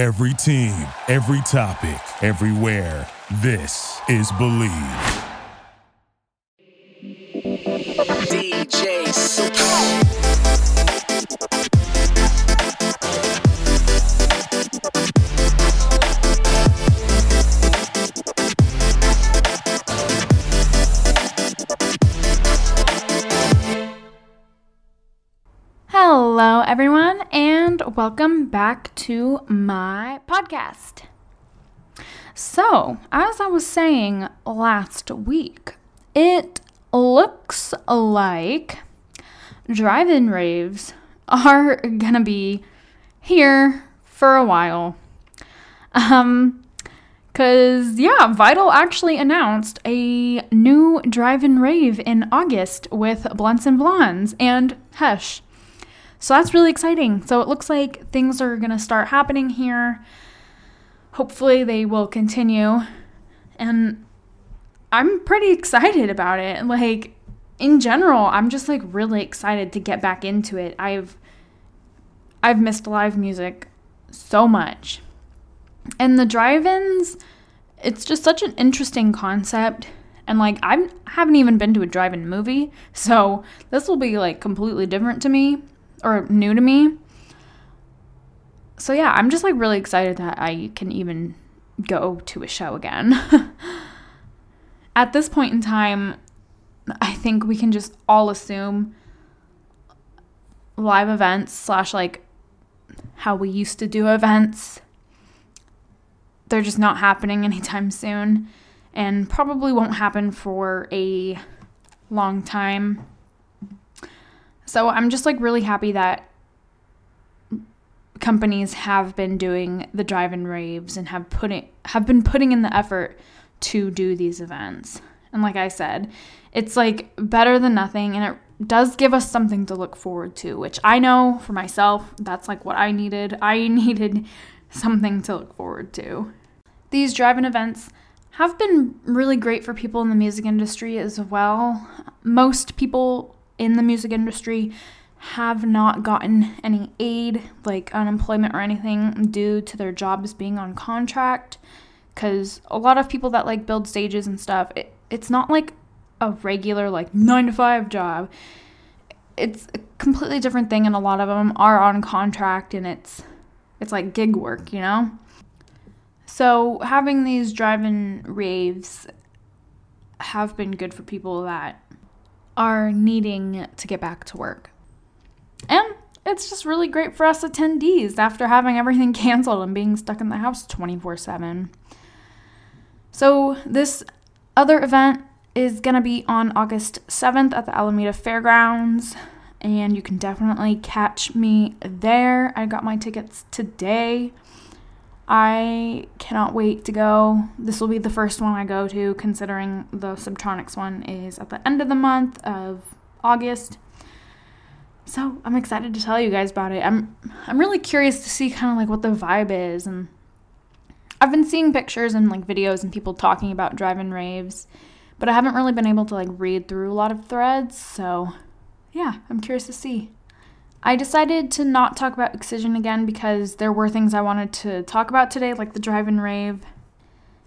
Every team, every topic, everywhere. This is Bleav. DJ Super. Hello, everyone, and welcome back to my podcast. So, as I was saying last week, it looks like drive in raves are gonna be here for a while. Um, Cause yeah, Vital actually announced a new drive-in rave in August with Blunts and Blondes and Hush. So that's really exciting. So it looks like things are gonna start happening here. Hopefully they will continue. And I'm pretty excited about it. Like in general, I'm just like really excited to get back into it. I've I've missed live music so much. And the drive-ins, it's just such an interesting concept. And like I haven't even been to a drive-in movie, so this will be like completely different to me or new to me. So yeah, I'm just like really excited that I can even go to a show again. At this point in time, I think we can just all assume live events slash like how we used to do events they're just not happening anytime soon and probably won't happen for a long time. So I'm just like really happy that companies have been doing the drive-in raves and have putting have been putting in the effort to do these events. And like I said, it's like better than nothing and it does give us something to look forward to, which I know for myself, that's like what I needed. I needed something to look forward to. These drive-in events have been really great for people in the music industry as well. Most people in the music industry have not gotten any aid, like unemployment or anything, due to their jobs being on contract. Because a lot of people that like build stages and stuff, it, it's not like a regular like nine to five job. It's a completely different thing, and a lot of them are on contract, and it's it's like gig work, you know. So having these drive-in raves have been good for people that are needing to get back to work. And it's just really great for us attendees after having everything canceled and being stuck in the house 24 7. So, this other event is going to be on August 7th at the Alameda Fairgrounds, and you can definitely catch me there. I got my tickets today. I cannot wait to go. This will be the first one I go to, considering the Subtronics one is at the end of the month of August. So I'm excited to tell you guys about it. I'm I'm really curious to see kind of like what the vibe is, and I've been seeing pictures and like videos and people talking about drive-in raves, but I haven't really been able to like read through a lot of threads. So yeah, I'm curious to see. I decided to not talk about Excision again because there were things I wanted to talk about today, like the drive and rave.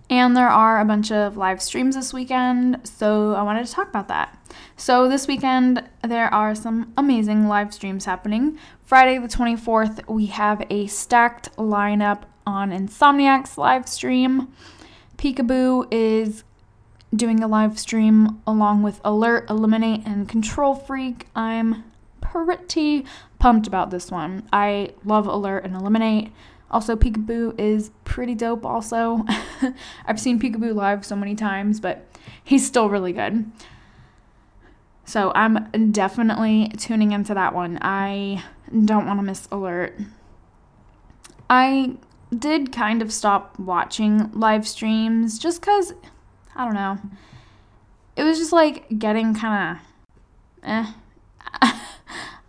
And there are a bunch of live streams this weekend, so I wanted to talk about that. So, this weekend, there are some amazing live streams happening. Friday, the 24th, we have a stacked lineup on Insomniac's live stream. Peekaboo is doing a live stream along with Alert, Eliminate, and Control Freak. I'm pretty pumped about this one. I love Alert and Eliminate. Also, Peekaboo is pretty dope, also. I've seen Peekaboo live so many times, but he's still really good. So I'm definitely tuning into that one. I don't want to miss Alert. I did kind of stop watching live streams just because, I don't know. It was just like getting kind of eh.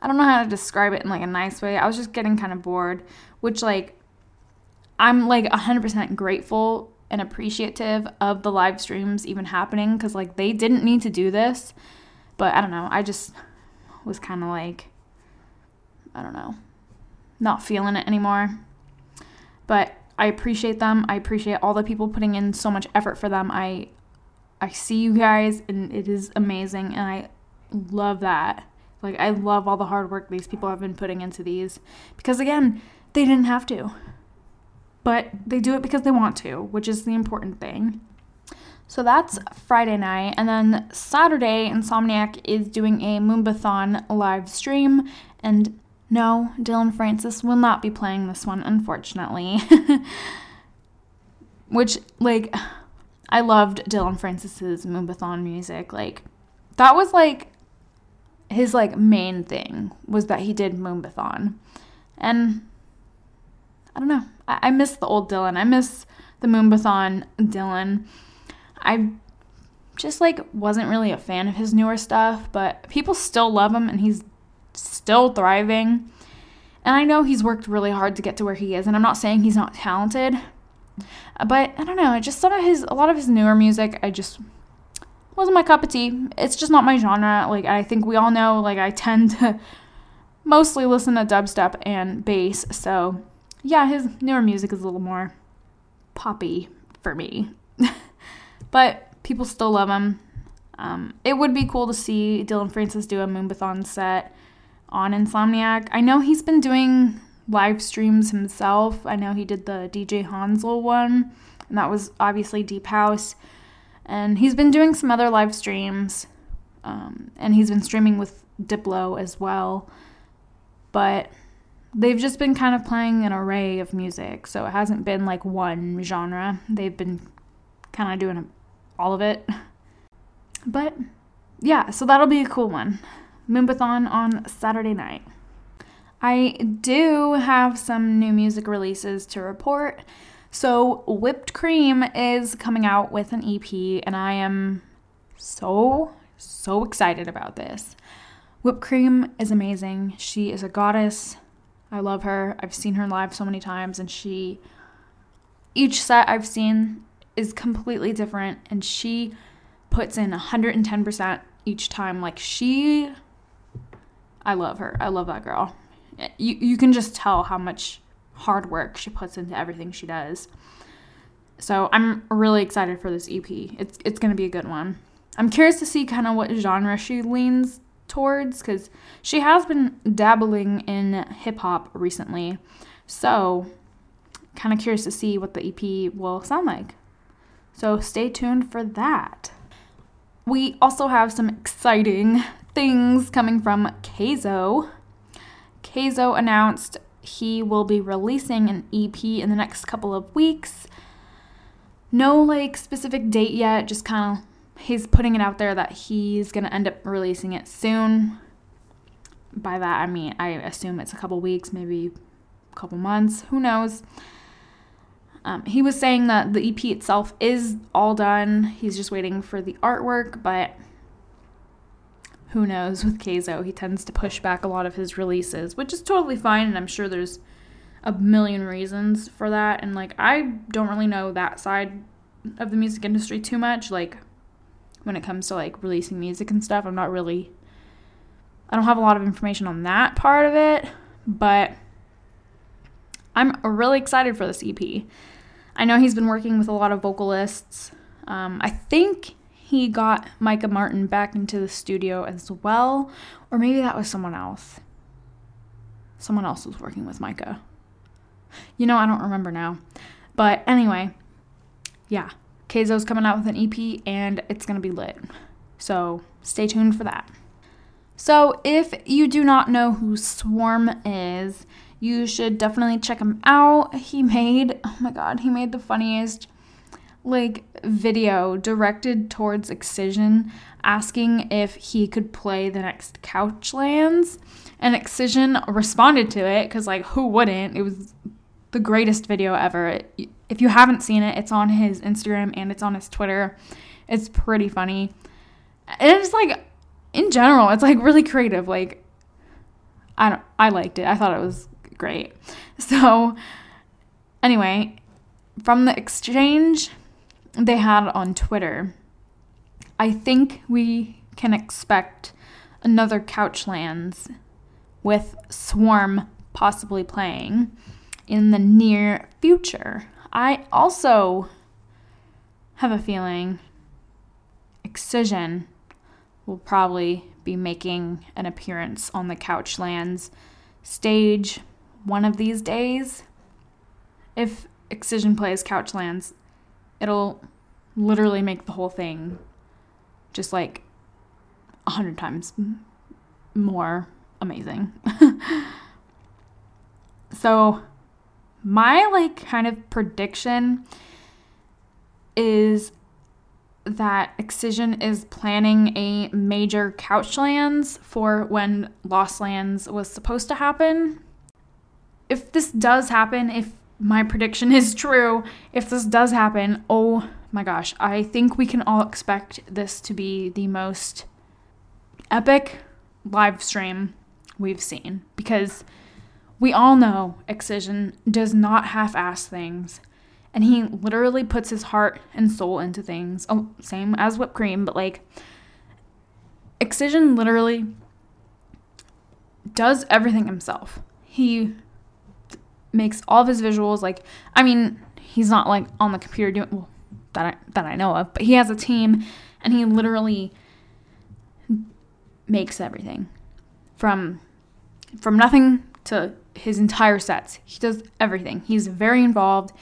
I don't know how to describe it in like a nice way. I was just getting kind of bored, which like I'm like 100% grateful and appreciative of the live streams even happening cuz like they didn't need to do this. But I don't know. I just was kind of like I don't know. Not feeling it anymore. But I appreciate them. I appreciate all the people putting in so much effort for them. I I see you guys and it is amazing and I love that. Like I love all the hard work these people have been putting into these because again, they didn't have to. But they do it because they want to, which is the important thing. So that's Friday night. And then Saturday, Insomniac is doing a Moombahton live stream. And no, Dillon Francis will not be playing this one, unfortunately. Which, like, I loved Dillon Francis's Moombahton music. Like, that was like his like main thing was that he did Moombahton. And I don't know. I, I miss the old Dillon. I miss the Moombahton Dillon. I just like wasn't really a fan of his newer stuff, but people still love him and he's still thriving. And I know he's worked really hard to get to where he is, and I'm not saying he's not talented. But I don't know, just some of his a lot of his newer music I just wasn't my cup of tea. It's just not my genre. Like I think we all know like I tend to mostly listen to dubstep and bass. So, yeah, his newer music is a little more poppy for me. but people still love him. Um, it would be cool to see Dillon Francis do a Moombahton set on Insomniac. I know he's been doing live streams himself. I know he did the DJ Hanzel one, and that was obviously Deep House. And he's been doing some other live streams, um, and he's been streaming with Diplo as well. But they've just been kind of playing an array of music, so it hasn't been like one genre. They've been kind of doing all of it. But yeah, so that'll be a cool one. Moombahton on Saturday night. I do have some new music releases to report. So, Whipped Cream is coming out with an EP, and I am so, so excited about this. Whipped Cream is amazing. She is a goddess. I love her. I've seen her live so many times, and she, each set I've seen is completely different, and she puts in 110% each time. Like, she I love her. I love that girl. You you can just tell how much hard work she puts into everything she does. So I'm really excited for this EP. It's it's gonna be a good one. I'm curious to see kind of what genre she leans towards because she has been dabbling in hip hop recently. So kind of curious to see what the EP will sound like. So stay tuned for that. We also have some exciting things coming from Kayzo. Kayzo announced he will be releasing an EP in the next couple of weeks. No like specific date yet, just kind of he's putting it out there that he's going to end up releasing it soon. By that I mean I assume it's a couple weeks, maybe a couple months, who knows. Um, he was saying that the EP itself is all done. He's just waiting for the artwork, but who knows with Kayzo, he tends to push back a lot of his releases, which is totally fine, and I'm sure there's a million reasons for that. And like, I don't really know that side of the music industry too much. Like, when it comes to like releasing music and stuff, I'm not really, I don't have a lot of information on that part of it, but I'm really excited for this EP. I know he's been working with a lot of vocalists. Um, I think he got Micah Martin back into the studio as well, or maybe that was someone else. Someone else was working with Micah. You know, I don't remember now. But anyway, yeah, Kayzo's coming out with an EP and it's going to be lit. So stay tuned for that. So if you do not know who Swarm is, you should definitely check him out. He made, oh my god, he made the funniest like video directed towards Excision asking if he could play the next Couchlands and Excision responded to it cuz like who wouldn't? It was the greatest video ever. If you haven't seen it, it's on his Instagram and it's on his Twitter. It's pretty funny. And it's like in general, it's like really creative. Like I don't I liked it. I thought it was great. So anyway, from the exchange they had on Twitter. I think we can expect another Couchlands with Swarm possibly playing. in the near future. I also have a feeling Excision will probably be making an appearance on the Couchlands stage one of these days. If Excision plays Couchlands, it'll literally make the whole thing just like a hundred times more amazing. so, my like kind of prediction is that Excision is planning a major Couchlands for when Lost Lands was supposed to happen. If this does happen, if my prediction is true, if this does happen, oh my gosh, I think we can all expect this to be the most epic live stream we've seen because we all know Excision does not half ass things and he literally puts his heart and soul into things. Oh, same as whipped cream, but like Excision literally does everything himself. He makes all of his visuals like I mean, he's not like on the computer doing well that I that I know of, but he has a team and he literally makes everything from from nothing to his entire sets. He does everything. He's very involved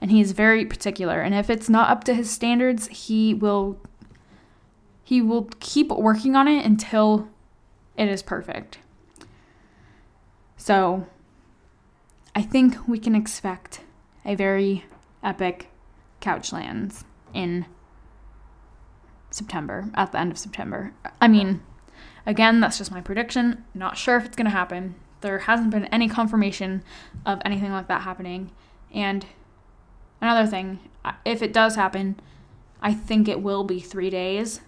and he's very particular. And if it's not up to his standards, he will he will keep working on it until it is perfect. So, I think we can expect a very epic Couchlands in September, at the end of September. I mean, again, that's just my prediction. Not sure if it's going to happen. There hasn't been any confirmation of anything like that happening. And Another thing, if it does happen, I think it will be three days.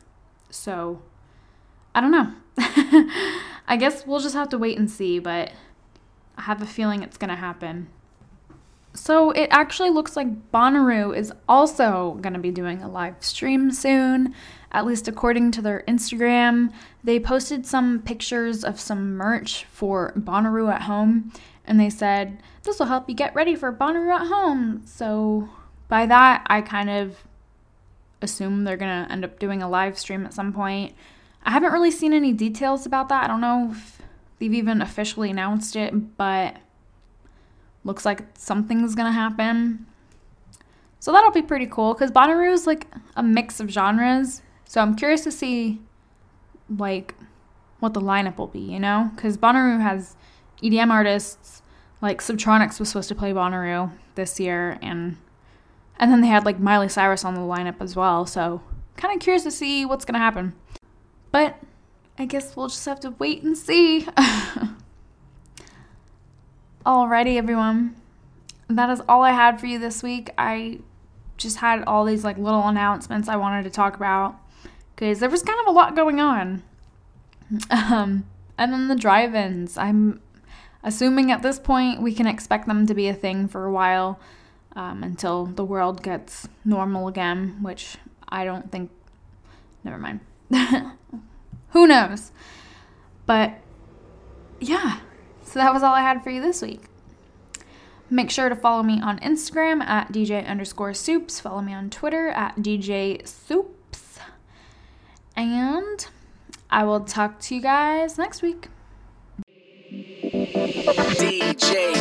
So, I don't know. I guess we'll just have to wait and see, but I have a feeling it's going to happen. So, it actually looks like Bonnaroo is also going to be doing a live stream soon, at least according to their Instagram. They posted some pictures of some merch for Bonnaroo at home, and they said, This will help you get ready for Bonnaroo at home. So by that, I kind of assume they're going to end up doing a live stream at some point. I haven't really seen any details about that. I don't know if they've even officially announced it, but looks like something's to happen. So that'll be pretty cool because Bonnaroo is like a mix of genres. So I'm curious to see like what the lineup will be, you know? Because Bonnaroo has EDM artists. Like Subtronics was supposed to play Bonnaroo this year, and and then they had like Miley Cyrus on the lineup as well. So kind of curious to see what's gonna happen. But I guess we'll just have to wait and see. Alrighty, everyone. That is all I had for you this week. I just had all these like little announcements I wanted to talk about because there was kind of a lot going on. Um, and then the drive-ins. I'm assuming at this point we can expect them to be a thing for a while um, until the world gets normal again, which I don't think. Never mind. Who knows? But yeah, so that was all I had for you this week. Make sure to follow me on Instagram at DJ underscore soups. Follow me on Twitter at DJ soups. And I will talk to you guys next week. DJ